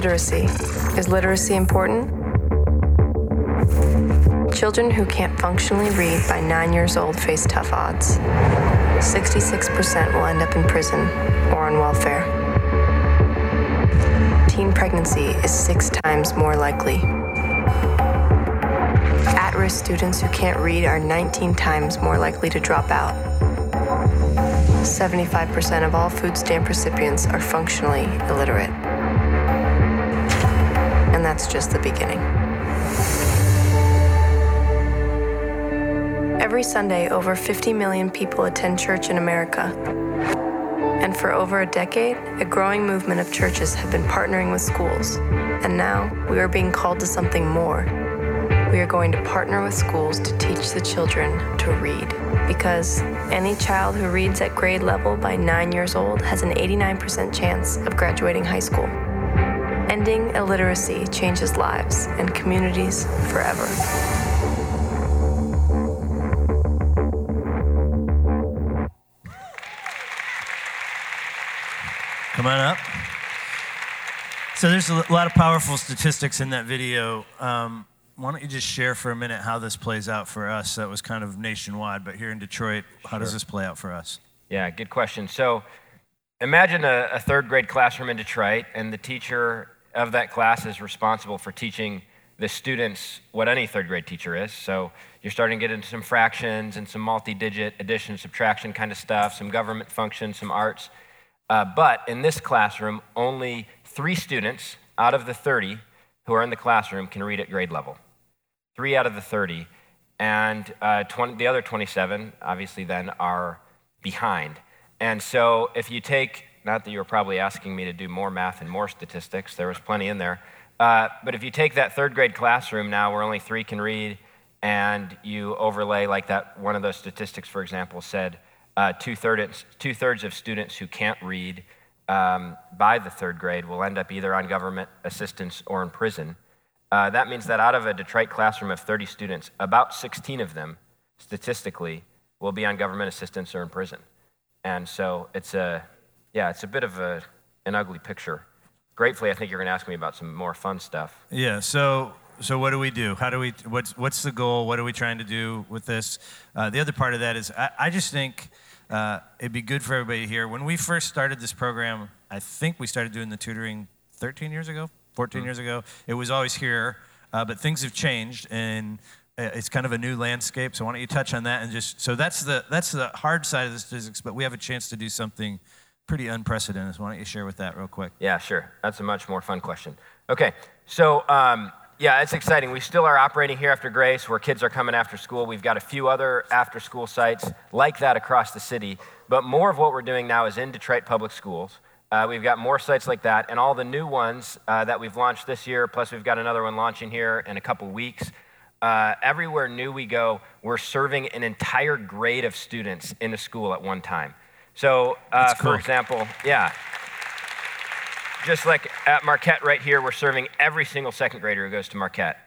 Literacy. Is literacy important? Children who can't functionally read by nine years old face tough odds. 66% will end up in prison or on welfare. Teen pregnancy is six times more likely. At risk students who can't read are 19 times more likely to drop out. 75% of all food stamp recipients are functionally illiterate. That's just the beginning. Every Sunday, over 50 million people attend church in America. And for over a decade, a growing movement of churches have been partnering with schools. And now we are being called to something more. We are going to partner with schools to teach the children to read. Because any child who reads at grade level by nine years old has an 89% chance of graduating high school. Ending illiteracy changes lives and communities forever. Come on up. So there's a lot of powerful statistics in that video. Um, why don't you just share for a minute how this plays out for us? That was kind of nationwide, but here in Detroit, how does this play out for us? Yeah, good question. So imagine a, a, third grade classroom in Detroit, and the teacher of that class is responsible for teaching the students what any third grade teacher is. So you're starting to get into some fractions and some multi digit addition, subtraction kind of stuff, some government functions, some arts. Uh, but in this classroom, only three students out of the 30 who are in the classroom can read at grade level three out of the 30, and uh, 20, the other 27, obviously, then are behind. And so if you take, not that you were probably asking me to do more math and more statistics, there was plenty in there, uh, but if you take that third grade classroom now where only three can read, and you overlay, like that one of those statistics, for example, said uh, two thirds of students who can't read um, by the third grade will end up either on government assistance or in prison. Uh, that means that out of a Detroit classroom of 30 students, about 16 of them, statistically, will be on government assistance or in prison. And so it's a, yeah, it's a bit of a, an ugly picture. Gratefully, I think you're going to ask me about some more fun stuff. Yeah. So, so what do we do? How do we? What's what's the goal? What are we trying to do with this? Uh, the other part of that is, I, I just think uh, it'd be good for everybody here. When we first started this program, I think we started doing the tutoring 13 years ago, 14 mm-hmm. years ago. It was always here, uh, but things have changed, and uh, it's kind of a new landscape. So why don't you touch on that and just so that's the that's the hard side of the statistics, but we have a chance to do something pretty unprecedented. So why don't you share with that real quick? Yeah, sure. That's a much more fun question. Okay, so. Um, yeah, it's exciting. We still are operating here after Grace, where kids are coming after school. We've got a few other after school sites like that across the city. But more of what we're doing now is in Detroit Public Schools. Uh, we've got more sites like that, and all the new ones uh, that we've launched this year, plus we've got another one launching here in a couple weeks. Uh, everywhere new we go, we're serving an entire grade of students in a school at one time. So, uh, cool. for example, yeah, just like at Marquette right here, we're serving every single second grader who goes to Marquette.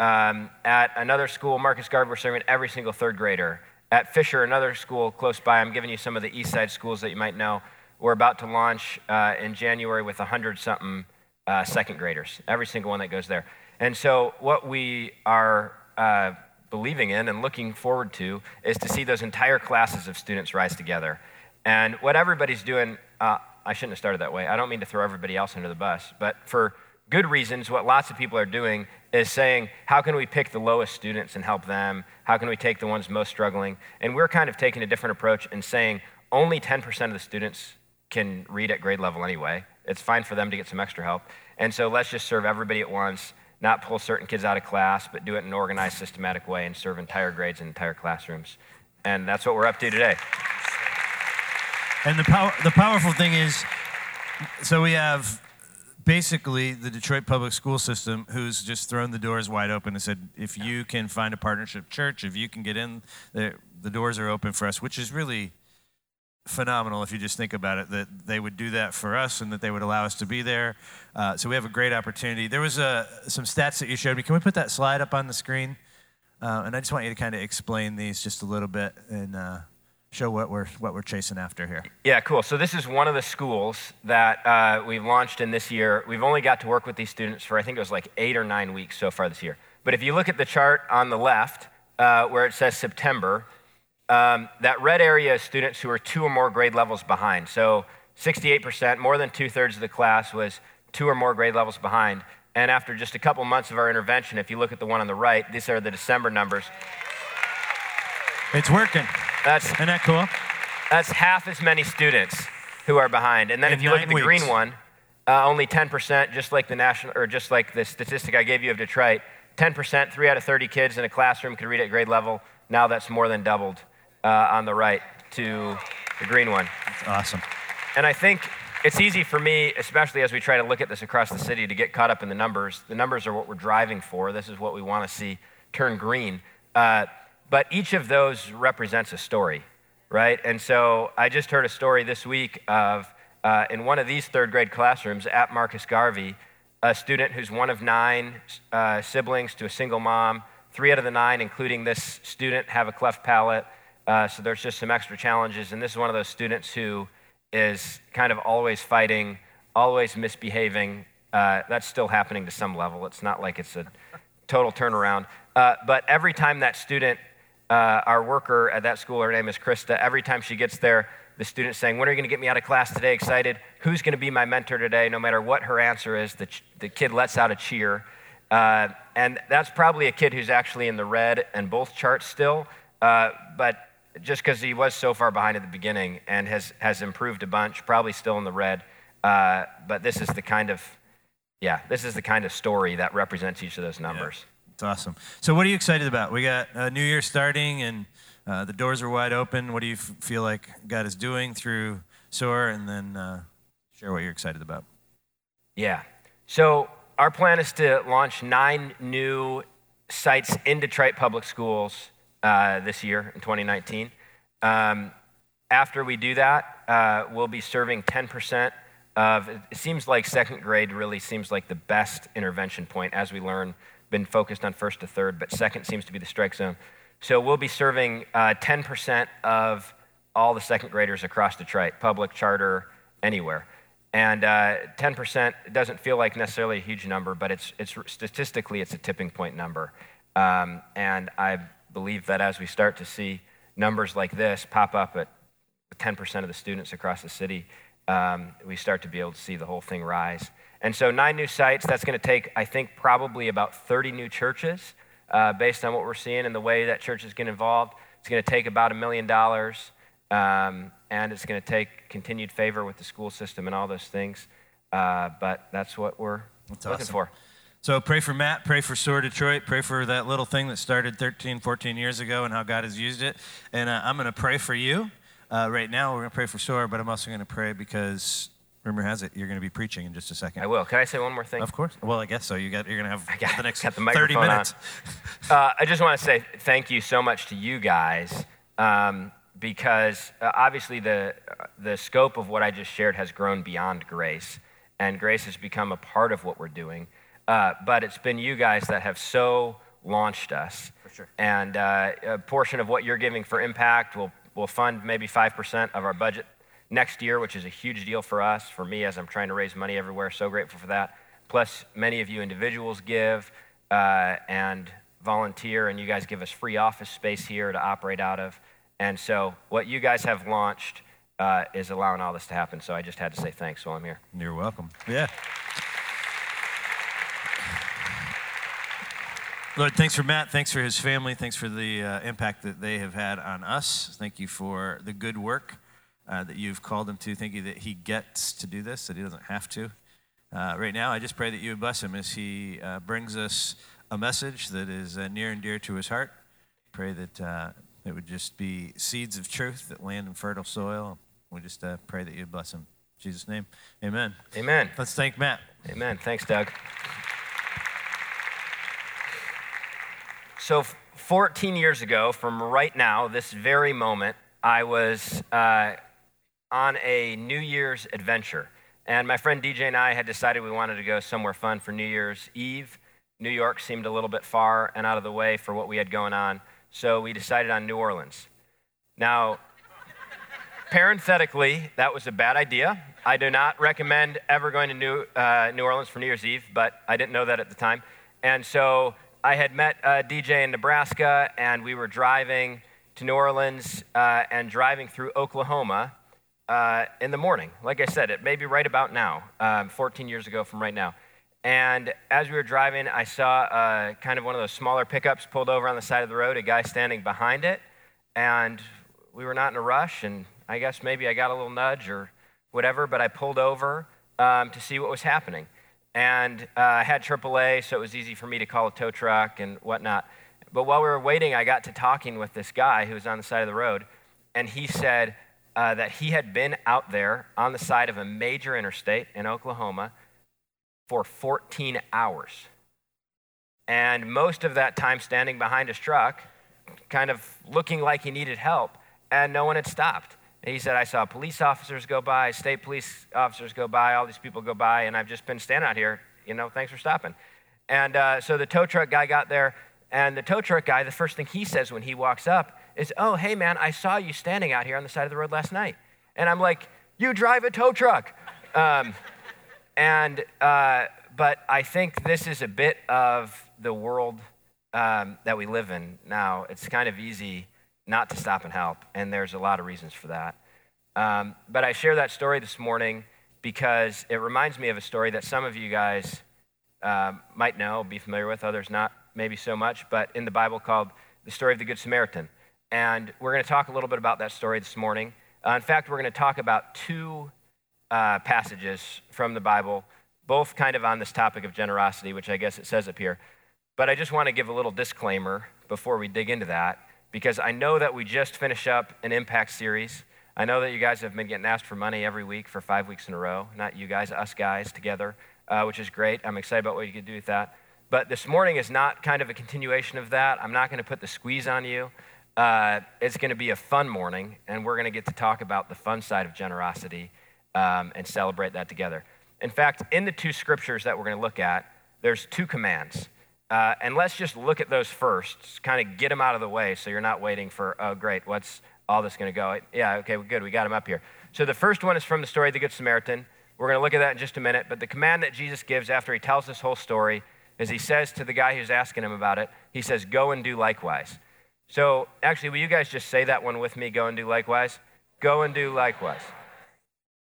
Um, at another school, Marcus Garvey, we're serving every single third grader. At Fisher, another school close by, I'm giving you some of the east side schools that you might know. We're about to launch uh, in January with 100 something uh, second graders, every single one that goes there. And so, what we are uh, believing in and looking forward to is to see those entire classes of students rise together. And what everybody's doing, uh, I shouldn't have started that way. I don't mean to throw everybody else under the bus, but for good reasons, what lots of people are doing is saying, how can we pick the lowest students and help them? How can we take the ones most struggling? And we're kind of taking a different approach and saying only 10% of the students can read at grade level anyway. It's fine for them to get some extra help. And so let's just serve everybody at once, not pull certain kids out of class, but do it in an organized, systematic way and serve entire grades and entire classrooms. And that's what we're up to today. And the, power, the powerful thing is so we have basically the Detroit public school system who's just thrown the doors wide open and said, if you can find a partnership church, if you can get in, the, the doors are open for us, which is really phenomenal if you just think about it that they would do that for us and that they would allow us to be there. Uh, so we have a great opportunity. There was uh, some stats that you showed me. Can we put that slide up on the screen? Uh, and I just want you to kind of explain these just a little bit and uh, show what we're what we're chasing after here. Yeah, cool. So this is one of the schools that uh, we've launched in this year. We've only got to work with these students for I think it was like eight or nine weeks so far this year. But if you look at the chart on the left, uh, where it says September, um, that red area is students who are two or more grade levels behind. So 68%, more than two thirds of the class was two or more grade levels behind. And after just a couple months of our intervention, if you look at the one on the right, these are the December numbers. It's working. That's Isn't that cool? That's half as many students who are behind. And then In if you look at the nine green one, uh, only 10%, just like the national, or just like the statistic I gave you of Detroit, 10%, three out of 30 kids in a classroom could read at grade level. Now that's more than doubled uh, on the right to the green one. That's awesome. And I think it's easy for me, especially as we try to look at this across the city, to get caught up in the numbers. The numbers are what we're driving for. This is what we want to see turn green. Uh, but each of those represents a story, right? And so I just heard a story this week of uh, in one of these third grade classrooms at Marcus Garvey, a student who's one of nine uh, siblings to a single mom. Three out of the nine, including this student, have a cleft palate. Uh, so there's just some extra challenges. And this is one of those students who is kind of always fighting, always misbehaving. Uh, that's still happening to some level. It's not like it's a total turnaround. Uh, but every time that student, uh, our worker at that school, her name is Krista, every time she gets there, the student's saying, When are you going to get me out of class today? Excited. Who's going to be my mentor today? No matter what her answer is, the, ch- the kid lets out a cheer. Uh, and that's probably a kid who's actually in the red and both charts still. Uh, but just because he was so far behind at the beginning and has, has improved a bunch, probably still in the red. Uh, but this is the kind of, yeah, this is the kind of story that represents each of those numbers. It's awesome. So, what are you excited about? We got a new year starting, and uh, the doors are wide open. What do you f- feel like God is doing through SOAR? And then uh, share what you're excited about. Yeah. So our plan is to launch nine new sites in Detroit Public Schools uh, this year in 2019. Um, after we do that, uh, we'll be serving 10% of. It seems like second grade really seems like the best intervention point as we learn. Been focused on first to third, but second seems to be the strike zone. So we'll be serving uh, 10% of all the second graders across Detroit, public, charter, anywhere. And uh, 10% doesn't feel like necessarily a huge number, but it's, it's statistically it's a tipping point number. Um, and I believe that as we start to see numbers like this pop up at 10% of the students across the city, um, we start to be able to see the whole thing rise. And so, nine new sites, that's going to take, I think, probably about 30 new churches uh, based on what we're seeing and the way that churches get involved. It's going to take about a million dollars, um, and it's going to take continued favor with the school system and all those things. Uh, but that's what we're That's looking awesome. for. So, pray for Matt, pray for SOAR Detroit, pray for that little thing that started 13, 14 years ago and how God has used it. And uh, I'm going to pray for you. Uh, right now, we're going to pray for SOAR, but I'm also going to pray because rumor has it you're going to be preaching in just a second. I will. Can I say one more thing? Of course. Well, I guess so. You got, you're going to have I got- the next got the 30 minutes. Uh, I just want to say thank you so much to you guys um, because uh, obviously the, the scope of what I just shared has grown beyond grace, and grace has become a part of what we're doing. Uh, but it's been you guys that have so launched us. For sure. And uh, a portion of what you're giving for impact will, will fund maybe 5% of our budget next year, which is a huge deal for us, for me, as I'm trying to raise money everywhere. So grateful for that. Plus, many of you individuals give uh, and volunteer, and you guys give us free office space here to operate out of. And so, what you guys have launched uh, is allowing all this to happen. So, I just had to say thanks while I'm here. You're welcome. Yeah. Lord, thanks for Matt. Thanks for his family. Thanks for the uh, impact that they have had on us. Thank you for the good work uh, that you've called him to. Thank you that he gets to do this, that he doesn't have to. Uh, right now, I just pray that you would bless him as he uh, brings us a message that is uh, near and dear to his heart. Pray that uh, it would just be seeds of truth that land in fertile soil. We just uh, pray that you would bless him. In Jesus' name, amen. Amen. Let's thank Matt. Amen. Thanks, Doug. So, 14 years ago, from right now, this very moment, I was uh, on a New Year's adventure. And my friend DJ and I had decided we wanted to go somewhere fun for New Year's Eve. New York seemed a little bit far and out of the way for what we had going on. So we decided on New Orleans. Now, parenthetically, that was a bad idea. I do not recommend ever going to New, uh, New Orleans for New Year's Eve, but I didn't know that at the time. And so I had met uh, DJ in Nebraska, and we were driving to New Orleans uh, and driving through Oklahoma uh, in the morning. Like I said, it may be right about now, um, 14 years ago from right now. And as we were driving, I saw uh, kind of one of those smaller pickups pulled over on the side of the road, a guy standing behind it. And we were not in a rush, and I guess maybe I got a little nudge or whatever, but I pulled over um, to see what was happening. And uh, I had AAA, so it was easy for me to call a tow truck and whatnot. But while we were waiting, I got to talking with this guy who was on the side of the road, and he said uh, that he had been out there on the side of a major interstate in Oklahoma for 14 hours. And most of that time standing behind his truck, kind of looking like he needed help, and no one had stopped. And he said, I saw police officers go by, state police officers go by, all these people go by, and I've just been standing out here, you know, thanks for stopping. And uh, so the tow truck guy got there, and the tow truck guy, the first thing he says when he walks up is, Oh, hey, man, I saw you standing out here on the side of the road last night. And I'm like, You drive a tow truck. Um, and, uh, but I think this is a bit of the world um, that we live in now. It's kind of easy not to stop and help, and there's a lot of reasons for that. Um, but I share that story this morning because it reminds me of a story that some of you guys uh, might know, be familiar with, others not maybe so much, but in the Bible called the story of the Good Samaritan. And we're going to talk a little bit about that story this morning. Uh, in fact, we're going to talk about two uh, passages from the Bible, both kind of on this topic of generosity, which I guess it says up here. But I just want to give a little disclaimer before we dig into that, because I know that we just finished up an impact series. I know that you guys have been getting asked for money every week for five weeks in a row. Not you guys, us guys together, uh, which is great. I'm excited about what you could do with that. But this morning is not kind of a continuation of that. I'm not going to put the squeeze on you. Uh, it's going to be a fun morning, and we're going to get to talk about the fun side of generosity um, and celebrate that together. In fact, in the two scriptures that we're going to look at, there's two commands. Uh, and let's just look at those first, kind of get them out of the way so you're not waiting for, oh, great, what's all this going to go? Yeah, okay, good, we got them up here. So the first one is from the story of the Good Samaritan. We're going to look at that in just a minute. But the command that Jesus gives after he tells this whole story is he says to the guy who's asking him about it, he says, Go and do likewise. So, actually, will you guys just say that one with me? Go and do likewise? Go and do likewise.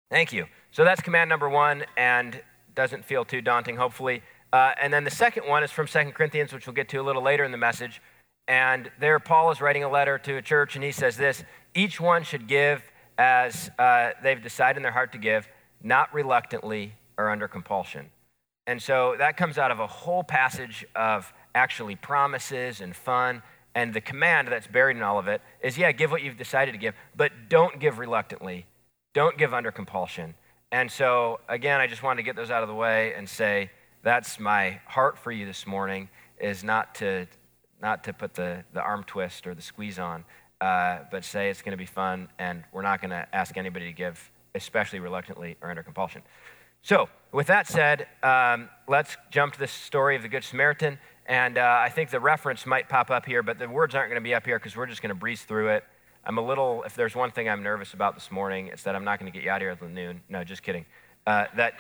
Thank you. So, that's command number one and doesn't feel too daunting, hopefully. Uh, and then the second one is from Second Corinthians, which we'll get to a little later in the message. And there, Paul is writing a letter to a church, and he says this each one should give as uh, they've decided in their heart to give, not reluctantly or under compulsion. And so that comes out of a whole passage of actually promises and fun. And the command that's buried in all of it is yeah, give what you've decided to give, but don't give reluctantly. Don't give under compulsion. And so, again, I just wanted to get those out of the way and say that's my heart for you this morning is not to, not to put the, the arm twist or the squeeze on, uh, but say it's going to be fun and we're not going to ask anybody to give, especially reluctantly or under compulsion. So, with that said, um, let's jump to the story of the Good Samaritan. And uh, I think the reference might pop up here, but the words aren't going to be up here because we're just going to breeze through it. I'm a little, if there's one thing I'm nervous about this morning, it's that I'm not going to get you out of here at noon. No, just kidding. Uh, that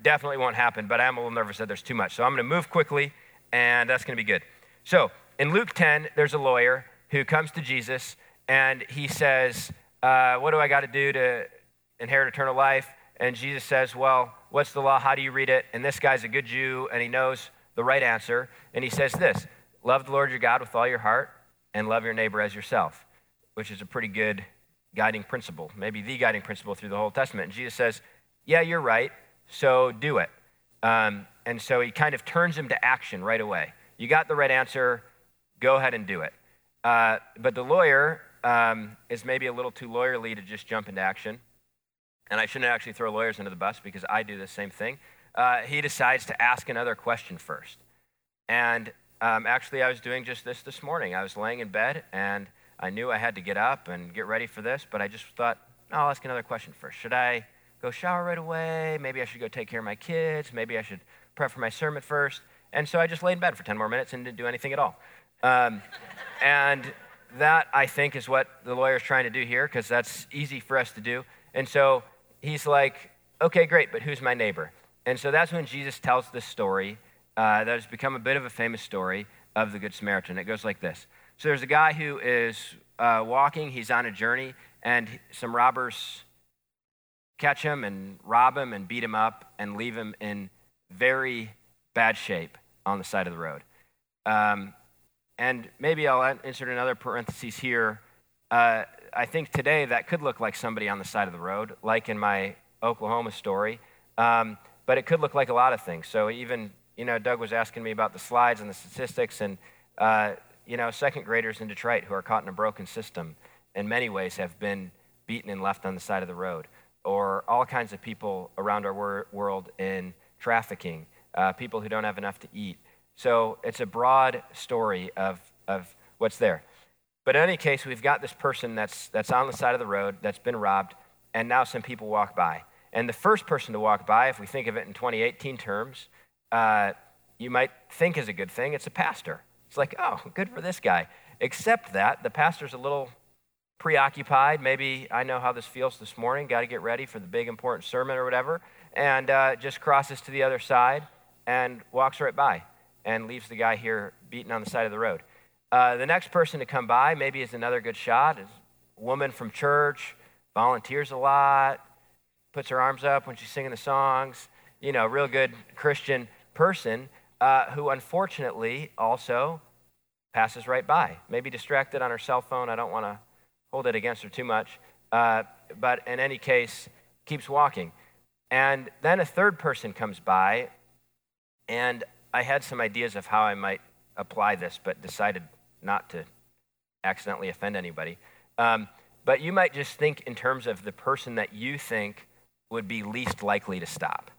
definitely won't happen, but I'm a little nervous that there's too much. So I'm going to move quickly, and that's going to be good. So in Luke 10, there's a lawyer who comes to Jesus, and he says, uh, What do I got to do to inherit eternal life? And Jesus says, Well, what's the law? How do you read it? And this guy's a good Jew and he knows the right answer. And he says this Love the Lord your God with all your heart and love your neighbor as yourself, which is a pretty good guiding principle, maybe the guiding principle through the whole Testament. And Jesus says, Yeah, you're right, so do it. Um, and so he kind of turns him to action right away. You got the right answer, go ahead and do it. Uh, but the lawyer um, is maybe a little too lawyerly to just jump into action and I shouldn't actually throw lawyers under the bus because I do the same thing. Uh, he decides to ask another question first. And um, actually, I was doing just this this morning. I was laying in bed and I knew I had to get up and get ready for this, but I just thought, oh, I'll ask another question first. Should I go shower right away? Maybe I should go take care of my kids. Maybe I should prep for my sermon first. And so I just laid in bed for 10 more minutes and didn't do anything at all. Um, and that, I think, is what the lawyer is trying to do here because that's easy for us to do. And so he's like, okay, great, but who's my neighbor? And so that's when Jesus tells this story uh, that has become a bit of a famous story of the Good Samaritan. It goes like this So there's a guy who is uh, walking, he's on a journey, and some robbers catch him and rob him and beat him up and leave him in very bad shape on the side of the road. Um, and maybe I'll insert another parenthesis here. Uh, I think today that could look like somebody on the side of the road, like in my Oklahoma story. Um, but it could look like a lot of things. So even, you know, Doug was asking me about the slides and the statistics, and, uh, you know, second graders in Detroit who are caught in a broken system in many ways have been beaten and left on the side of the road, or all kinds of people around our wor- world in trafficking, uh, people who don't have enough to eat. So it's a broad story of, of what's there. But in any case, we've got this person that's, that's on the side of the road that's been robbed, and now some people walk by. And the first person to walk by, if we think of it in 2018 terms, uh, you might think is a good thing. It's a pastor. It's like, oh, good for this guy. Except that the pastor's a little preoccupied. Maybe I know how this feels this morning. Got to get ready for the big important sermon or whatever. And uh, just crosses to the other side and walks right by and leaves the guy here beaten on the side of the road. Uh, the next person to come by maybe is another good shot. Is a woman from church, volunteers a lot, puts her arms up when she's singing the songs, you know, real good Christian person uh, who unfortunately also passes right by. Maybe distracted on her cell phone. I don't want to hold it against her too much. Uh, but in any case, keeps walking. And then a third person comes by, and I had some ideas of how I might apply this, but decided not to accidentally offend anybody. Um, but you might just think in terms of the person that you think would be least likely to stop,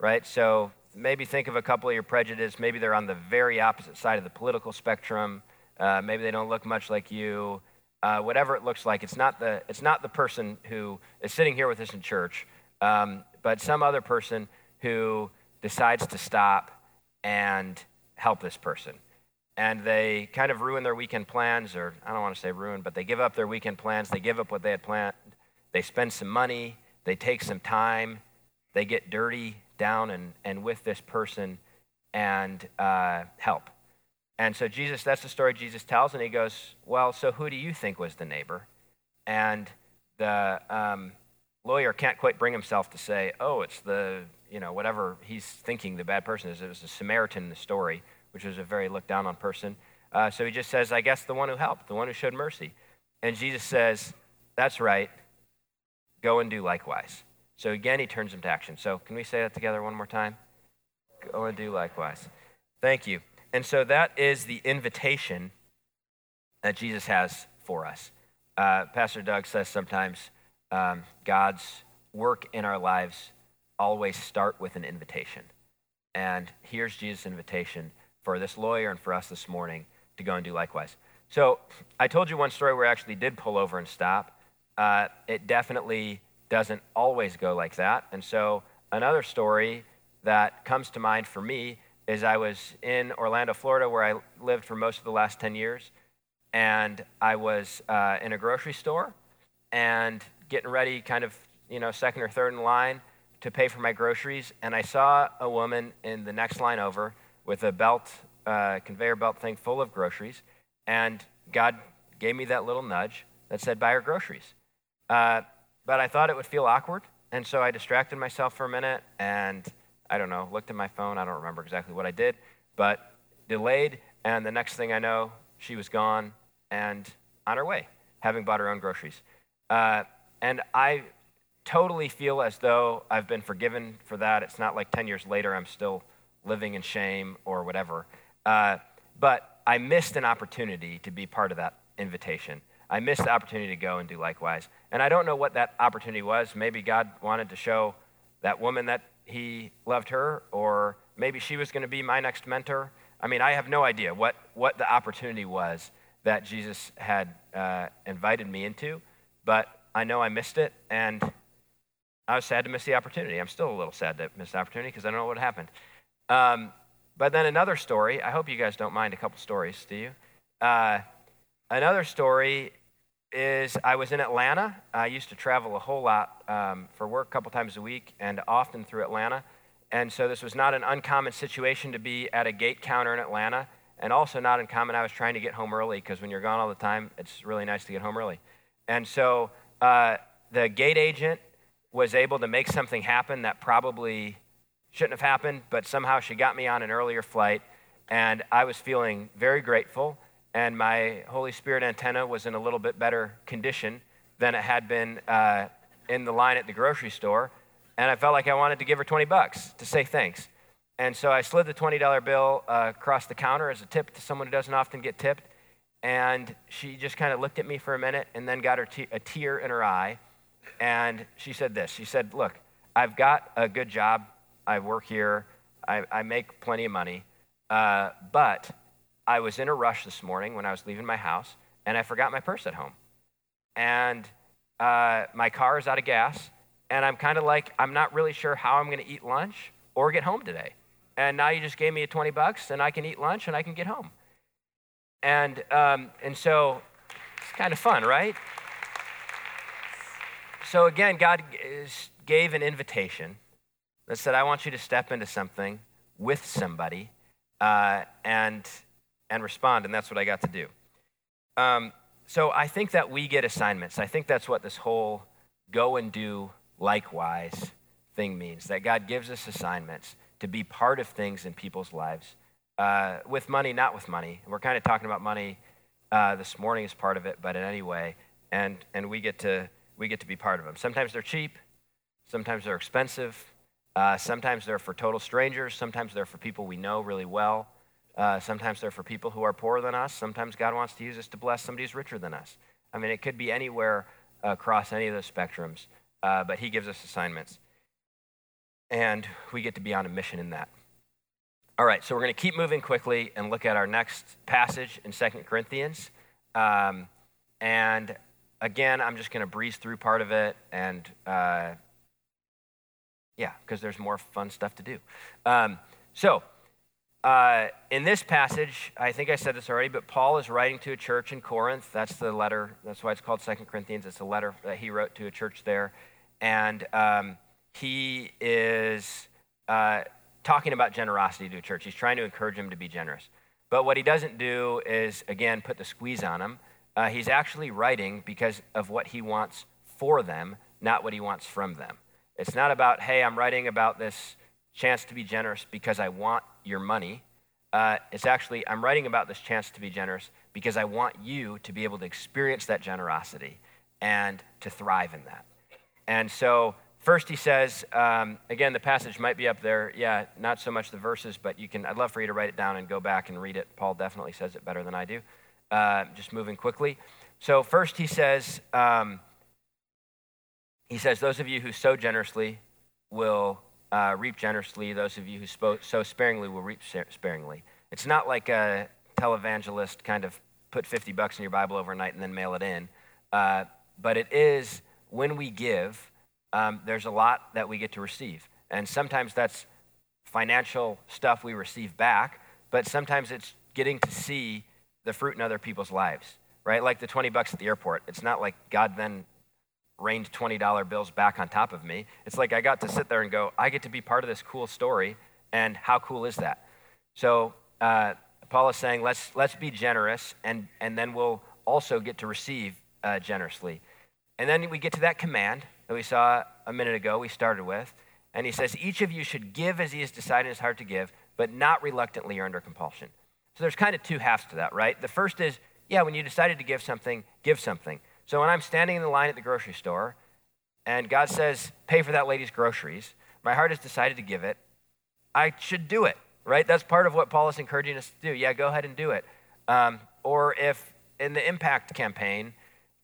right? So maybe think of a couple of your prejudices. Maybe they're on the very opposite side of the political spectrum. Uh, maybe they don't look much like you. Uh, whatever it looks like, it's not the it's not the person who is sitting here with us in church, um, but some other person who decides to stop and help this person. And they kind of ruin their weekend plans, or I don't want to say ruin, but they give up their weekend plans. They give up what they had planned. They spend some money. They take some time, they get dirty down and, and with this person and uh, help. And so Jesus, that's the story Jesus tells, and he goes, Well, so who do you think was the neighbor? And the um, lawyer can't quite bring himself to say, Oh, it's the, you know, whatever he's thinking the bad person is. It was a Samaritan in the story, which was a very looked down on person. Uh, so he just says, I guess the one who helped, the one who showed mercy. And Jesus says, That's right. Go and do likewise. So again, he turns them to action. So can we say that together one more time? Go and do likewise. Thank you. And so that is the invitation that Jesus has for us. Uh, Pastor Doug says sometimes um, God's work in our lives always start with an invitation. And here's Jesus' invitation for this lawyer and for us this morning to go and do likewise. So I told you one story where I actually did pull over and stop. Uh, it definitely doesn't always go like that. And so, another story that comes to mind for me is I was in Orlando, Florida, where I lived for most of the last 10 years. And I was uh, in a grocery store and getting ready, kind of, you know, second or third in line to pay for my groceries. And I saw a woman in the next line over with a belt, uh, conveyor belt thing full of groceries. And God gave me that little nudge that said, buy her groceries. Uh, but I thought it would feel awkward, and so I distracted myself for a minute and I don't know, looked at my phone. I don't remember exactly what I did, but delayed, and the next thing I know, she was gone and on her way, having bought her own groceries. Uh, and I totally feel as though I've been forgiven for that. It's not like 10 years later I'm still living in shame or whatever. Uh, but I missed an opportunity to be part of that invitation. I missed the opportunity to go and do likewise. And I don't know what that opportunity was. Maybe God wanted to show that woman that he loved her, or maybe she was going to be my next mentor. I mean, I have no idea what, what the opportunity was that Jesus had uh, invited me into, but I know I missed it, and I was sad to miss the opportunity. I'm still a little sad to miss the opportunity because I don't know what happened. Um, but then another story, I hope you guys don't mind a couple stories, do you? Uh, another story is I was in Atlanta. I used to travel a whole lot um, for work a couple times a week and often through Atlanta. And so this was not an uncommon situation to be at a gate counter in Atlanta. And also not uncommon, I was trying to get home early because when you're gone all the time, it's really nice to get home early. And so uh, the gate agent was able to make something happen that probably shouldn't have happened, but somehow she got me on an earlier flight. And I was feeling very grateful and my Holy Spirit antenna was in a little bit better condition than it had been uh, in the line at the grocery store. And I felt like I wanted to give her 20 bucks to say thanks. And so I slid the $20 bill uh, across the counter as a tip to someone who doesn't often get tipped. And she just kind of looked at me for a minute and then got her a tear in her eye. And she said this She said, Look, I've got a good job. I work here. I, I make plenty of money. Uh, but I was in a rush this morning when I was leaving my house, and I forgot my purse at home. And uh, my car is out of gas, and I'm kind of like, I'm not really sure how I'm going to eat lunch or get home today. And now you just gave me a 20 bucks, and I can eat lunch and I can get home. And, um, and so it's kind of fun, right? So again, God gave an invitation that said, I want you to step into something with somebody uh, and and respond, and that's what I got to do. Um, so I think that we get assignments. I think that's what this whole go and do likewise thing means that God gives us assignments to be part of things in people's lives. Uh, with money, not with money. We're kind of talking about money uh, this morning as part of it, but in any way, and, and we, get to, we get to be part of them. Sometimes they're cheap, sometimes they're expensive, uh, sometimes they're for total strangers, sometimes they're for people we know really well. Uh, sometimes they're for people who are poorer than us. Sometimes God wants to use us to bless somebody who's richer than us. I mean, it could be anywhere across any of those spectrums, uh, but He gives us assignments. And we get to be on a mission in that. All right, so we're going to keep moving quickly and look at our next passage in Second Corinthians. Um, and again, I'm just going to breeze through part of it and, uh, yeah, because there's more fun stuff to do. Um, so, uh, in this passage, I think I said this already, but Paul is writing to a church in Corinth. That's the letter. That's why it's called Second Corinthians. It's a letter that he wrote to a church there, and um, he is uh, talking about generosity to a church. He's trying to encourage him to be generous. But what he doesn't do is again put the squeeze on him. Uh, he's actually writing because of what he wants for them, not what he wants from them. It's not about, hey, I'm writing about this chance to be generous because I want your money. Uh, it's actually, I'm writing about this chance to be generous because I want you to be able to experience that generosity and to thrive in that. And so, first he says, um, again, the passage might be up there. Yeah, not so much the verses, but you can, I'd love for you to write it down and go back and read it. Paul definitely says it better than I do. Uh, just moving quickly. So, first he says, um, he says, Those of you who sow generously will uh, reap generously. Those of you who spoke, sow sparingly will reap sparingly. It's not like a televangelist kind of put 50 bucks in your Bible overnight and then mail it in. Uh, but it is when we give, um, there's a lot that we get to receive. And sometimes that's financial stuff we receive back, but sometimes it's getting to see the fruit in other people's lives, right? Like the 20 bucks at the airport. It's not like God then rained $20 bills back on top of me. It's like I got to sit there and go, I get to be part of this cool story, and how cool is that? So uh, Paul is saying, let's, let's be generous, and, and then we'll also get to receive uh, generously. And then we get to that command that we saw a minute ago, we started with, and he says, Each of you should give as he has decided in his heart to give, but not reluctantly or under compulsion. So there's kind of two halves to that, right? The first is, yeah, when you decided to give something, give something. So when I'm standing in the line at the grocery store and God says, pay for that lady's groceries, my heart has decided to give it, I should do it, right? That's part of what Paul is encouraging us to do. Yeah, go ahead and do it. Um, or if in the impact campaign,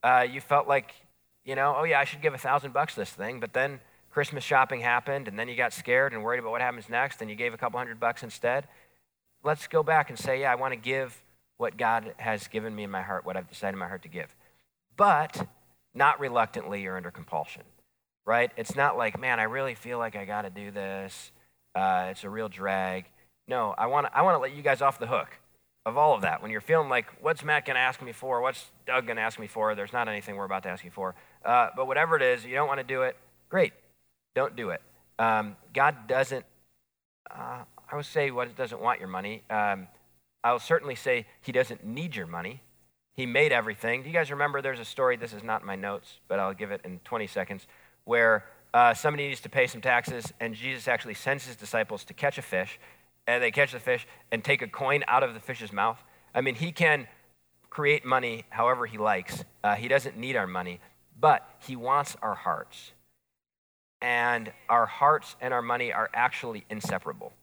uh, you felt like, you know, oh yeah, I should give a thousand bucks this thing, but then Christmas shopping happened, and then you got scared and worried about what happens next, and you gave a couple hundred bucks instead. Let's go back and say, yeah, I want to give what God has given me in my heart, what I've decided in my heart to give but not reluctantly or under compulsion, right? It's not like, man, I really feel like I got to do this. Uh, it's a real drag. No, I want to I wanna let you guys off the hook. of all of that, when you're feeling like, what's Matt going to ask me for? What's Doug going to ask me for? There's not anything we're about to ask you for. Uh, but whatever it is, you don't want to do it, great. Don't do it. Um, God doesn't, uh, I would say, what doesn't want your money. Um, I will certainly say he doesn't need your money. He made everything. Do you guys remember there's a story, this is not in my notes, but I'll give it in 20 seconds, where uh, somebody needs to pay some taxes, and Jesus actually sends his disciples to catch a fish, and they catch the fish and take a coin out of the fish's mouth. I mean, he can create money however he likes. Uh, he doesn't need our money, but he wants our hearts. And our hearts and our money are actually inseparable.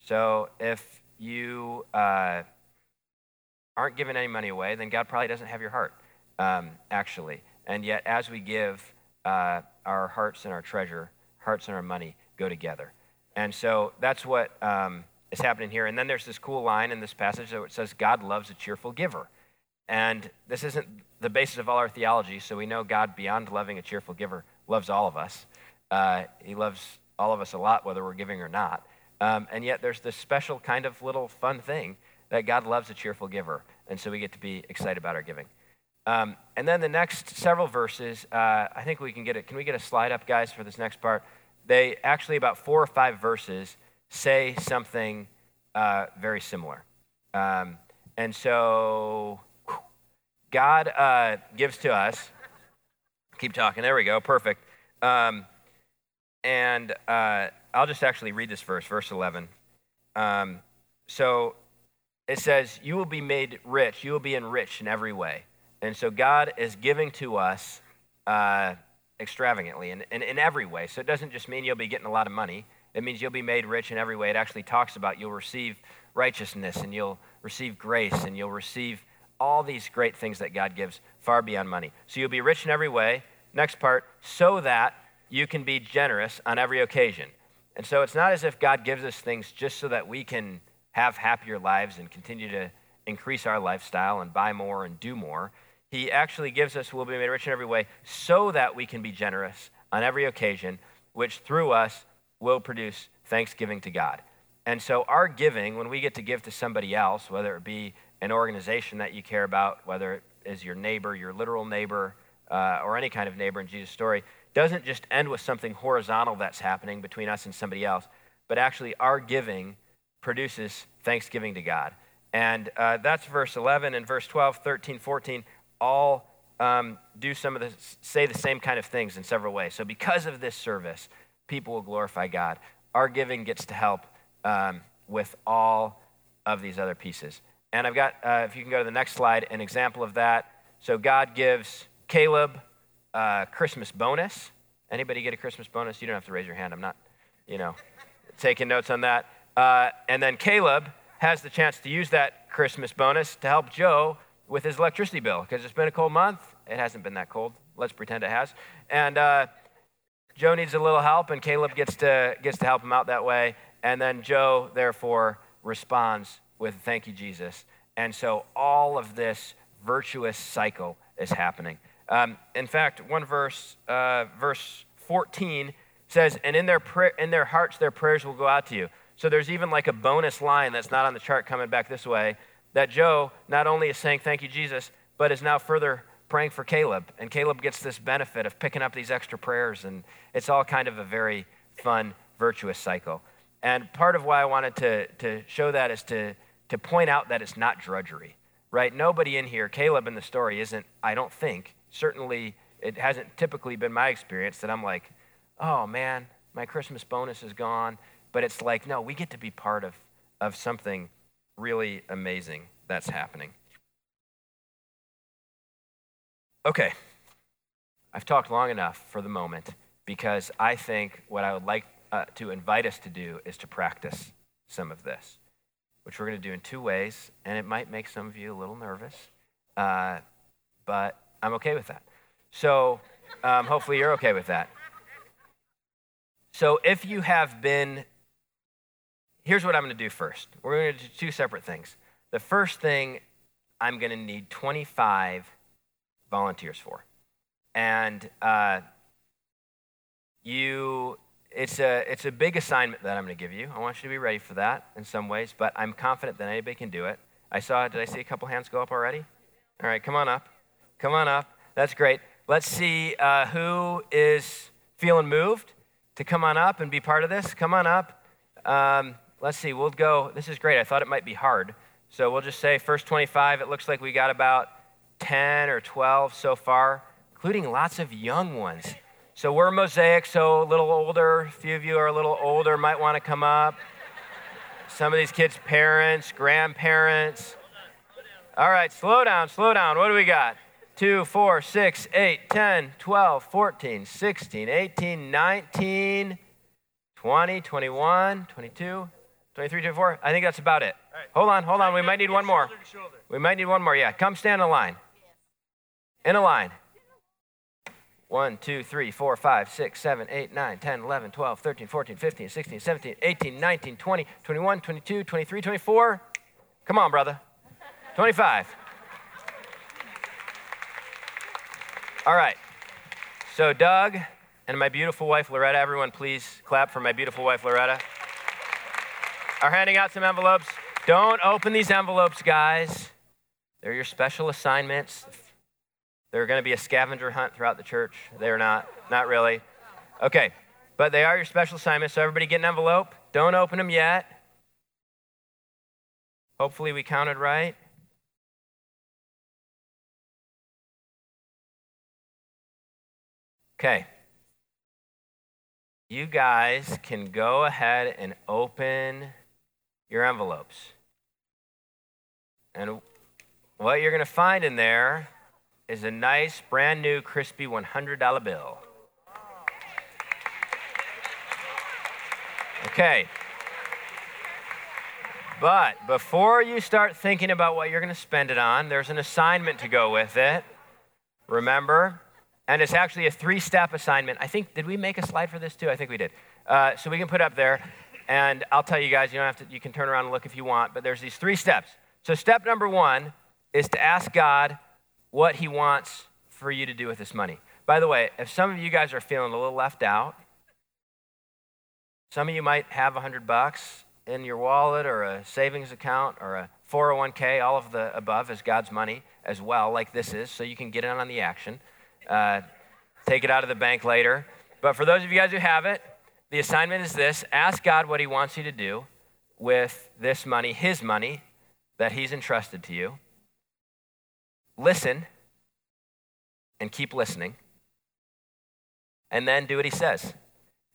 So if you uh, aren't giving any money away, then God probably doesn't have your heart, um, actually. And yet, as we give, uh, our hearts and our treasure, hearts and our money go together. And so that's what um, is happening here. And then there's this cool line in this passage that says, God loves a cheerful giver. And this isn't the basis of all our theology, so we know God, beyond loving a cheerful giver, loves all of us. Uh, he loves all of us a lot, whether we're giving or not. Um, and yet there's this special kind of little fun thing that God loves a cheerful giver. And so we get to be excited about our giving. Um, and then the next several verses, uh, I think we can get it. Can we get a slide up, guys, for this next part? They actually, about four or five verses, say something uh, very similar. Um, and so God uh, gives to us, keep talking, there we go, perfect. Um, and uh, I'll just actually read this verse, verse 11. Um, so it says, You will be made rich, you will be enriched in every way. And so God is giving to us uh, extravagantly and in, in, in every way. So it doesn't just mean you'll be getting a lot of money, it means you'll be made rich in every way. It actually talks about you'll receive righteousness and you'll receive grace and you'll receive all these great things that God gives far beyond money. So you'll be rich in every way. Next part, so that you can be generous on every occasion. And so it's not as if God gives us things just so that we can have happier lives and continue to increase our lifestyle and buy more and do more. He actually gives us, we'll be made rich in every way, so that we can be generous on every occasion, which through us will produce thanksgiving to God. And so, our giving, when we get to give to somebody else, whether it be an organization that you care about, whether it is your neighbor, your literal neighbor, uh, or any kind of neighbor in Jesus' story, doesn't just end with something horizontal that's happening between us and somebody else, but actually our giving produces thanksgiving to God. And uh, that's verse 11 and verse 12, 13, 14, all um, do some of the, say the same kind of things in several ways. So because of this service, people will glorify God. Our giving gets to help um, with all of these other pieces. And I've got, uh, if you can go to the next slide, an example of that. So God gives Caleb a Christmas bonus. Anybody get a Christmas bonus? You don't have to raise your hand. I'm not, you know, taking notes on that. Uh, and then Caleb has the chance to use that Christmas bonus to help Joe with his electricity bill because it's been a cold month. It hasn't been that cold. Let's pretend it has. And uh, Joe needs a little help, and Caleb gets to, gets to help him out that way. And then Joe, therefore, responds with thank you, Jesus. And so all of this virtuous cycle is happening. Um, in fact, one verse, uh, verse 14 says, And in their, pra- in their hearts, their prayers will go out to you. So there's even like a bonus line that's not on the chart coming back this way that Joe not only is saying, Thank you, Jesus, but is now further praying for Caleb. And Caleb gets this benefit of picking up these extra prayers. And it's all kind of a very fun, virtuous cycle. And part of why I wanted to, to show that is to, to point out that it's not drudgery, right? Nobody in here, Caleb in the story isn't, I don't think, certainly it hasn't typically been my experience that I'm like, oh man, my Christmas bonus is gone. But it's like, no, we get to be part of, of something really amazing that's happening. Okay, I've talked long enough for the moment because I think what I would like uh, to invite us to do is to practice some of this, which we're going to do in two ways, and it might make some of you a little nervous, uh, but I'm okay with that. So um, hopefully you're okay with that. So if you have been here's what I'm going to do first. We're going to do two separate things. The first thing I'm going to need 25 volunteers for. And uh, you, it's a, it's a big assignment that I'm going to give you. I want you to be ready for that in some ways, but I'm confident that anybody can do it. I saw, did I see a couple hands go up already? All right, come on up. Come on up. That's great. Let's see uh, who is feeling moved to come on up and be part of this. Come on up. Um, let's see, we'll go. This is great. I thought it might be hard. So we'll just say first 25. It looks like we got about 10 or 12 so far, including lots of young ones. So we're mosaic, so a little older. A few of you are a little older, might want to come up. Some of these kids' parents, grandparents. All right, slow down, slow down. What do we got? 2, 4, 6, 8, 10, 12, 14, 16, 18, 19, 20, 21, 22, 23, 24. I think that's about it. Right. Hold on, hold on. We might need one more. We might need one more. Yeah, come stand in a line. In a line. 1, 2, 3, 4, 5, 6, 7, 8, 9, 10, 11, 12, 13, 14, 15, 16, 17, 18, 19, 20, 21, 22, 23, 24. Come on, brother. 25. All right. So, Doug and my beautiful wife, Loretta, everyone, please clap for my beautiful wife, Loretta, are handing out some envelopes. Don't open these envelopes, guys. They're your special assignments. They're going to be a scavenger hunt throughout the church. They're not, not really. Okay, but they are your special assignments. So everybody get an envelope. Don't open them yet. Hopefully, we counted right. Okay. You guys can go ahead and open your envelopes. And what you're going to find in there is a nice, brand new, crispy $100 bill. Okay. But before you start thinking about what you're going to spend it on, there's an assignment to go with it. Remember? And it's actually a three step assignment. I think, did we make a slide for this too? I think we did. Uh, so we can put up there. And I'll tell you guys, you don't have to, you can turn around and look if you want, but there's these three steps. So step number one is to ask God what he wants for you to do with this money. By the way, if some of you guys are feeling a little left out, some of you might have a 100 bucks in your wallet or a savings account or a 401k, all of the above is God's money as well, like this is, so you can get in on the action. Uh, take it out of the bank later. But for those of you guys who have it, the assignment is this ask God what He wants you to do with this money, His money, that He's entrusted to you listen and keep listening, and then do what he says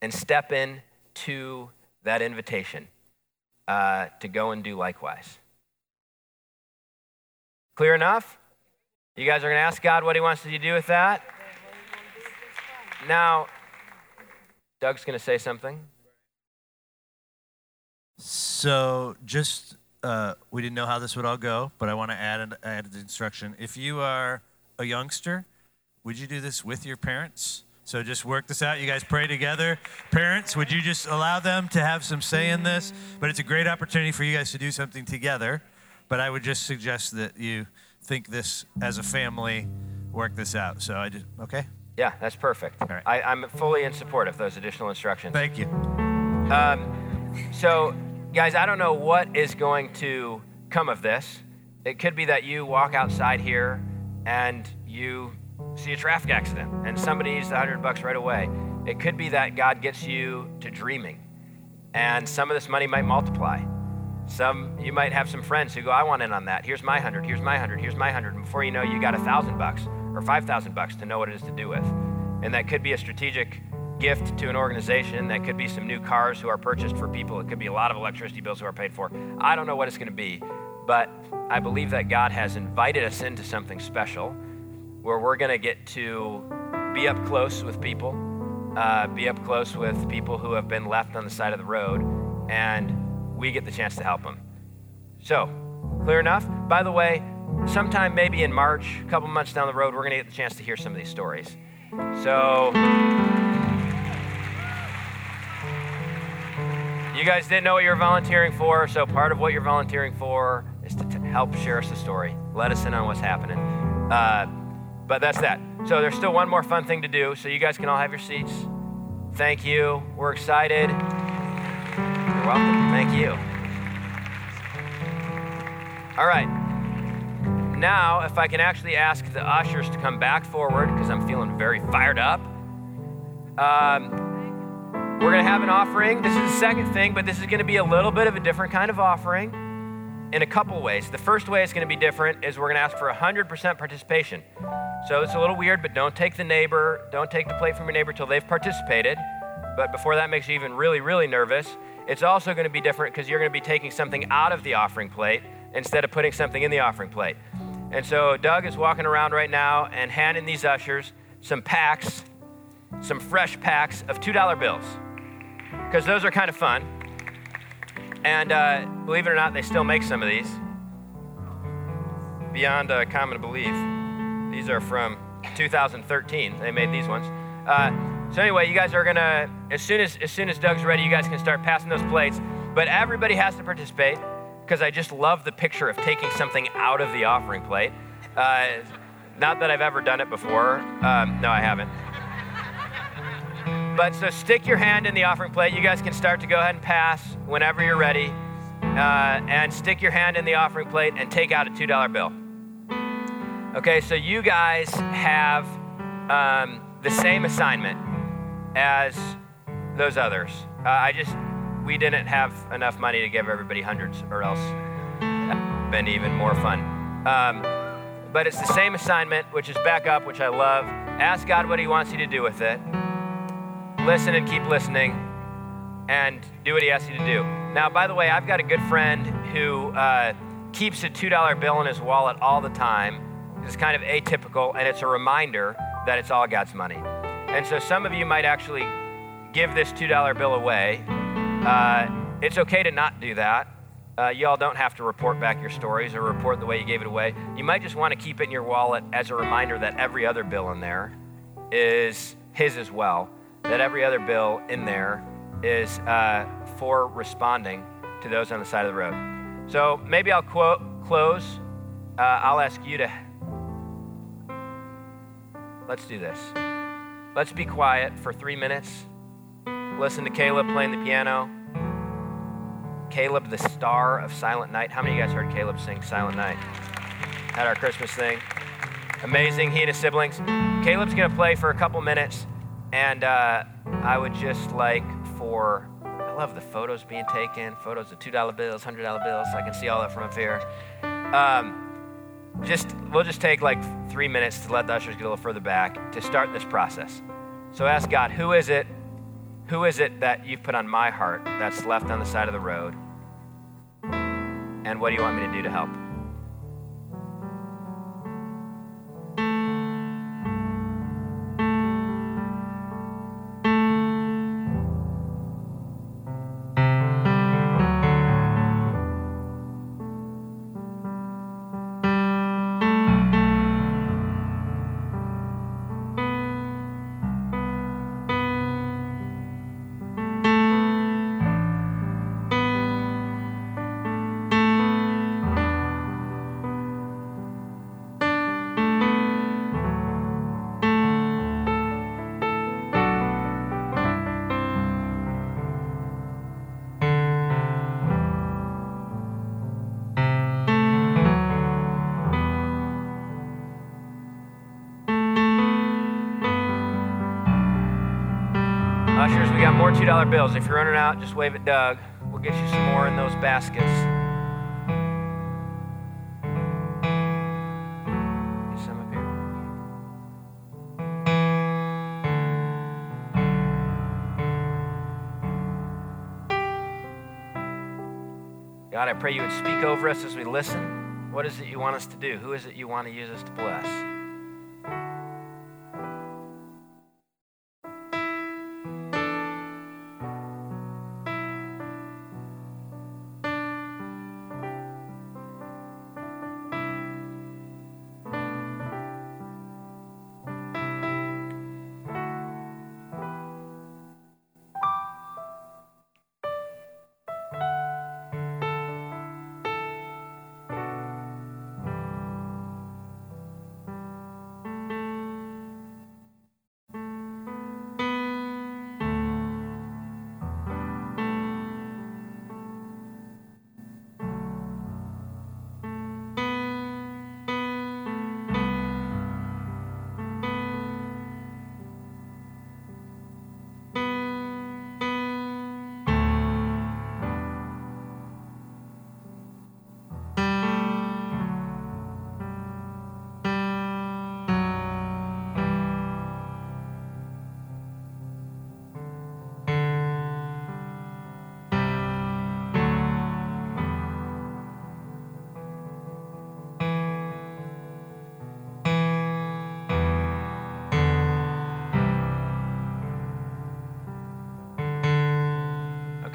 and step in to that invitation uh, to go and do likewise. Clear enough? You guys are going to ask God what he wants you to do with that? Now, Doug's going to say something. So, just uh, we didn't know how this would all go, but I want to add an added instruction. If you are a youngster, would you do this with your parents? So just work this out. You guys pray together. Parents, would you just allow them to have some say in this? But it's a great opportunity for you guys to do something together. But I would just suggest that you think this as a family, work this out. So I just, okay? Yeah, that's perfect. All right. I, I'm fully in support of those additional instructions. Thank you. Um, so Guys, I don't know what is going to come of this. It could be that you walk outside here and you see a traffic accident and somebody needs 100 bucks right away. It could be that God gets you to dreaming and some of this money might multiply. Some you might have some friends who go, I want in on that. Here's my hundred, here's my hundred, here's my hundred. And before you know, you got a thousand bucks or five thousand bucks to know what it is to do with. And that could be a strategic gift to an organization. That could be some new cars who are purchased for people. It could be a lot of electricity bills who are paid for. I don't know what it's going to be, but I believe that God has invited us into something special where we're going to get to be up close with people, uh, be up close with people who have been left on the side of the road, and we get the chance to help them. So, clear enough? By the way, sometime maybe in March, a couple months down the road, we're going to get the chance to hear some of these stories. So, You guys didn't know what you were volunteering for, so part of what you're volunteering for is to t- help share us the story. Let us in on what's happening. Uh, but that's that. So there's still one more fun thing to do, so you guys can all have your seats. Thank you. We're excited. You're welcome. Thank you. All right. Now, if I can actually ask the ushers to come back forward, because I'm feeling very fired up. Um, we're going to have an offering. This is the second thing, but this is going to be a little bit of a different kind of offering in a couple ways. The first way it's going to be different is we're going to ask for 100% participation. So it's a little weird, but don't take the neighbor, don't take the plate from your neighbor till they've participated. But before that makes you even really, really nervous, it's also going to be different because you're going to be taking something out of the offering plate instead of putting something in the offering plate. And so Doug is walking around right now and handing these ushers some packs, some fresh packs of $2 bills, because those are kind of fun. And uh, believe it or not, they still make some of these. Beyond uh, common belief, these are from 2013. They made these ones. Uh, so anyway, you guys are gonna as soon as as soon as Doug's ready, you guys can start passing those plates. But everybody has to participate because I just love the picture of taking something out of the offering plate. Uh, not that I've ever done it before. Um, no, I haven't. But so stick your hand in the offering plate. You guys can start to go ahead and pass whenever you're ready. Uh, and stick your hand in the offering plate and take out a $2 bill. Okay, so you guys have um, the same assignment as those others. Uh, I just, we didn't have enough money to give everybody hundreds, or else it been even more fun. Um, but it's the same assignment, which is back up, which I love. Ask God what He wants you to do with it listen and keep listening and do what he asks you to do. Now, by the way, I've got a good friend who uh, keeps a $2 bill in his wallet all the time. It's kind of atypical, and it's a reminder that it's all God's money. And so some of you might actually give this $2 bill away. Uh, it's okay to not do that. Uh, you all don't have to report back your stories or report the way you gave it away. You might just want to keep it in your wallet as a reminder that every other bill in there is his as well that every other bill in there is uh, for responding to those on the side of the road. So maybe I'll quote, close. Uh, I'll ask you to. Let's do this. Let's be quiet for three minutes. Listen to Caleb playing the piano. Caleb, the star of Silent Night. How many of you guys heard Caleb sing Silent Night at our Christmas thing? Amazing. He and his siblings. Caleb's going to play for a couple minutes. And uh, I would just like for, I love the photos being taken, photos of $2 bills, $100 bills. I can see all that from up here. Um, just, we'll just take like three minutes to let the ushers get a little further back to start this process. So ask God, who is it? Who is it that you've put on my heart that's left on the side of the road? And what do you want me to do to help? $2 bills. If you're running out, just wave at Doug. We'll get you some more in those baskets. Some here. God, I pray you would speak over us as we listen. What is it you want us to do? Who is it you want to use us to bless?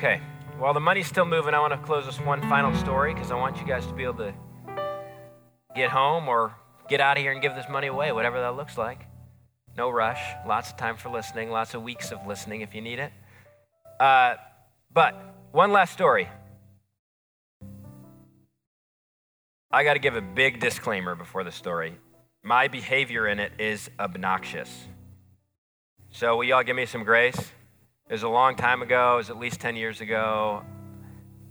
Okay, while the money's still moving, I want to close this one final story because I want you guys to be able to get home or get out of here and give this money away, whatever that looks like. No rush, lots of time for listening, lots of weeks of listening if you need it. Uh, but one last story. I got to give a big disclaimer before the story. My behavior in it is obnoxious. So, will y'all give me some grace? It was a long time ago, it was at least 10 years ago.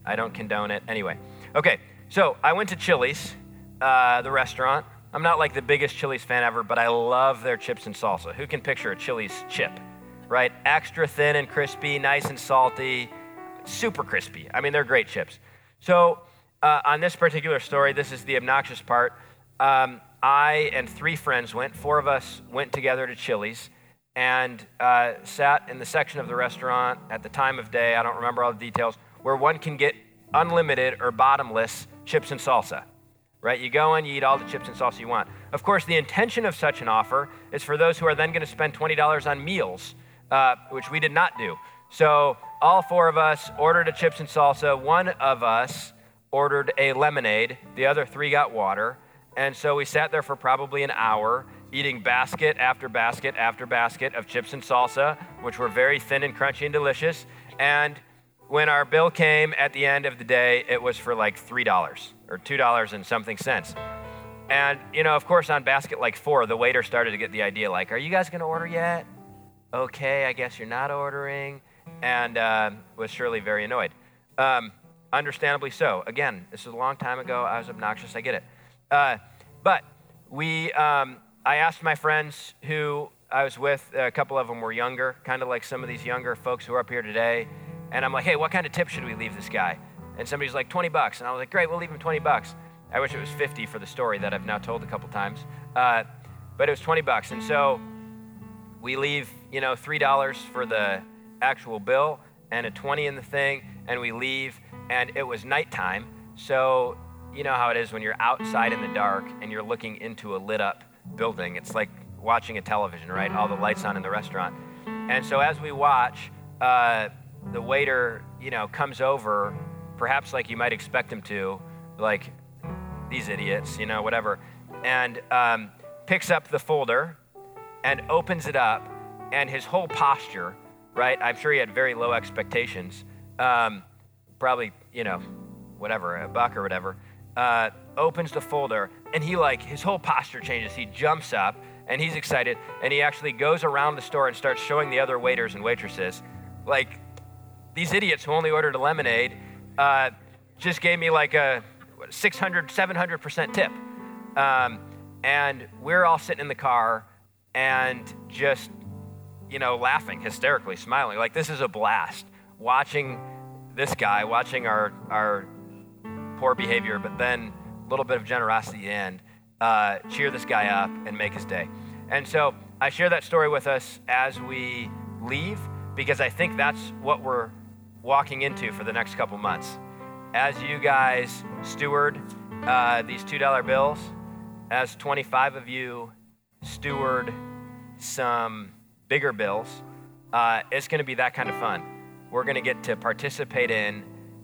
I don't condone it. Anyway, okay, so I went to Chili's, uh, the restaurant. I'm not like the biggest Chili's fan ever, but I love their chips and salsa. Who can picture a Chili's chip, right? Extra thin and crispy, nice and salty, super crispy. I mean, they're great chips. So, uh, on this particular story, this is the obnoxious part. Um, I and three friends went, four of us went together to Chili's and uh, sat in the section of the restaurant at the time of day, I don't remember all the details, where one can get unlimited or bottomless chips and salsa. Right? You go in, you eat all the chips and salsa you want. Of course, the intention of such an offer is for those who are then going to spend $20 on meals, uh, which we did not do. So, all four of us ordered a chips and salsa. One of us ordered a lemonade, the other three got water. And so we sat there for probably an hour eating basket after basket after basket of chips and salsa, which were very thin and crunchy and delicious. And when our bill came at the end of the day, it was for like $3 or $2 and something cents. And, you know, of course, on basket like four, the waiter started to get the idea like, are you guys going to order yet? Okay, I guess you're not ordering. And uh, was surely very annoyed. Um, understandably so. Again, this is a long time ago. I was obnoxious. I get it. Uh, but we, um, I asked my friends who I was with, a couple of them were younger, kind of like some of these younger folks who are up here today. And I'm like, hey, what kind of tip should we leave this guy? And somebody's like, 20 bucks. And I was like, great, we'll leave him 20 bucks. I wish it was 50 for the story that I've now told a couple times. Uh, but it was 20 bucks. And so we leave, you know, $3 for the actual bill and a 20 in the thing, and we leave. And it was nighttime. So, you know how it is when you're outside in the dark and you're looking into a lit up building. It's like watching a television, right? All the lights on in the restaurant. And so as we watch, uh, the waiter, you know, comes over, perhaps like you might expect him to, like these idiots, you know, whatever, and um, picks up the folder and opens it up, and his whole posture, right? I'm sure he had very low expectations. Um, probably, you know, whatever, a buck or whatever. Uh, opens the folder and he like his whole posture changes. He jumps up and he's excited and he actually goes around the store and starts showing the other waiters and waitresses. Like these idiots who only ordered a lemonade uh, just gave me like a 600 700% tip. Um, and we're all sitting in the car and just you know laughing hysterically smiling. Like this is a blast watching this guy watching our our poor behavior. But then little bit of generosity and uh, cheer this guy up and make his day. And so I share that story with us as we leave because I think that's what we're walking into for the next couple months. As you guys steward uh, these $2 bills, as 25 of you steward some bigger bills, uh, it's going to be that kind of fun. We're going to get to participate in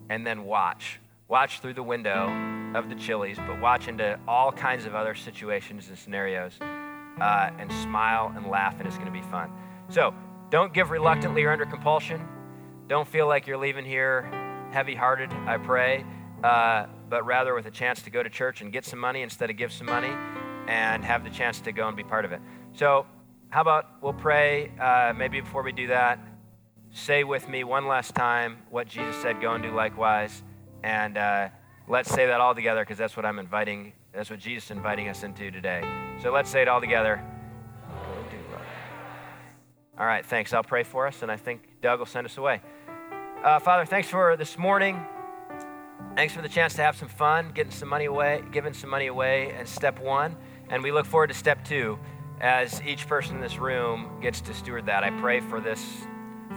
and then watch. Watch through the window of the Chili's, but watch into all kinds of other situations and scenarios uh, and smile and laugh, and it's going to be fun. So don't give reluctantly or under compulsion. Don't feel like you're leaving here heavy hearted, I pray, uh, but rather with a chance to go to church and get some money instead of give some money and have the chance to go and be part of it. So, how about we'll pray? Uh, maybe before we do that, say with me one last time what Jesus said go and do likewise. And uh, Let's say that all together because that's what I'm inviting, that's what Jesus is inviting us into today. So let's say it all together. All right, thanks. I'll pray for us, and I think Doug will send us away. Uh, Father, thanks for this morning. Thanks for the chance to have some fun, getting some money away, giving some money away, and step one. And we look forward to step two as each person in this room gets to steward that. I pray for this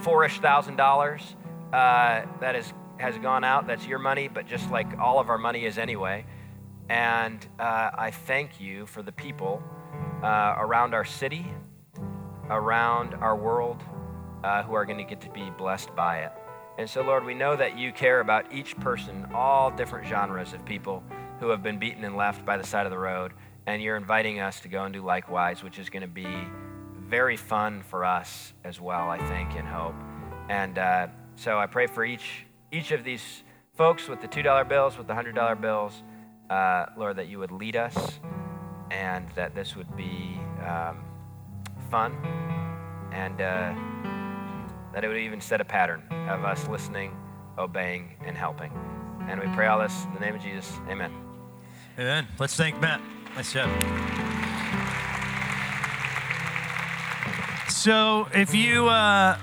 four-ish thousand dollars uh, that is has gone out. That's your money, but just like all of our money is anyway. And uh, I thank you for the people uh, around our city, around our world, uh, who are going to get to be blessed by it. And so, Lord, we know that you care about each person, all different genres of people who have been beaten and left by the side of the road. And you're inviting us to go and do likewise, which is going to be very fun for us as well, I think, and hope. And uh, so I pray for each, each of these folks with the $2 bills, with the $100 bills, uh, Lord, that you would lead us and that this would be um, fun and uh, that it would even set a pattern of us listening, obeying, and helping. And we pray all this in the name of Jesus. Amen. Amen. Let's thank Matt. Nice job. So, if you, uh,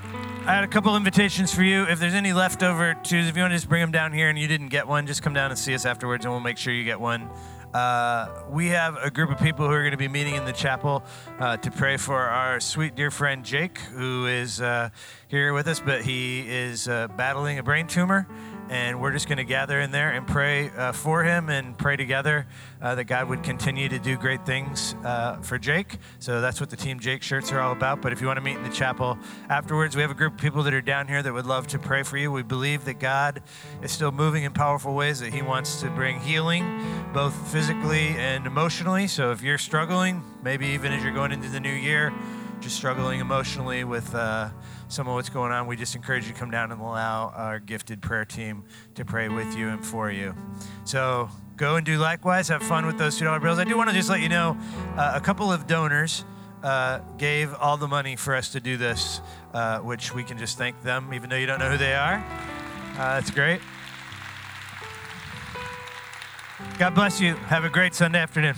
I had a couple invitations for you. If there's any leftover Tuesdays, if you want to just bring them down here and you didn't get one, just come down and see us afterwards and we'll make sure you get one. Uh, we have a group of people who are going to be meeting in the chapel uh, to pray for our sweet dear friend Jake, who is uh, here with us, but he is uh, battling a brain tumor and we're just going to gather in there and pray uh, for him and pray together uh, that God would continue to do great things uh, for Jake. So that's what the Team Jake shirts are all about. But if you want to meet in the chapel afterwards, we have a group of people that are down here that would love to pray for you. We believe that God is still moving in powerful ways, that He wants to bring healing both physically and emotionally. So if you're struggling, maybe even as you're going into the new year, just struggling emotionally with uh, some of what's going on, we just encourage you to come down and allow our gifted prayer team to pray with you and for you. So go and do likewise. Have fun with those $2 bills. I do want to just let you know uh, a couple of donors uh, gave all the money for us to do this, uh, which we can just thank them, even though you don't know who they are. Uh, that's great. God bless you. Have a great Sunday afternoon.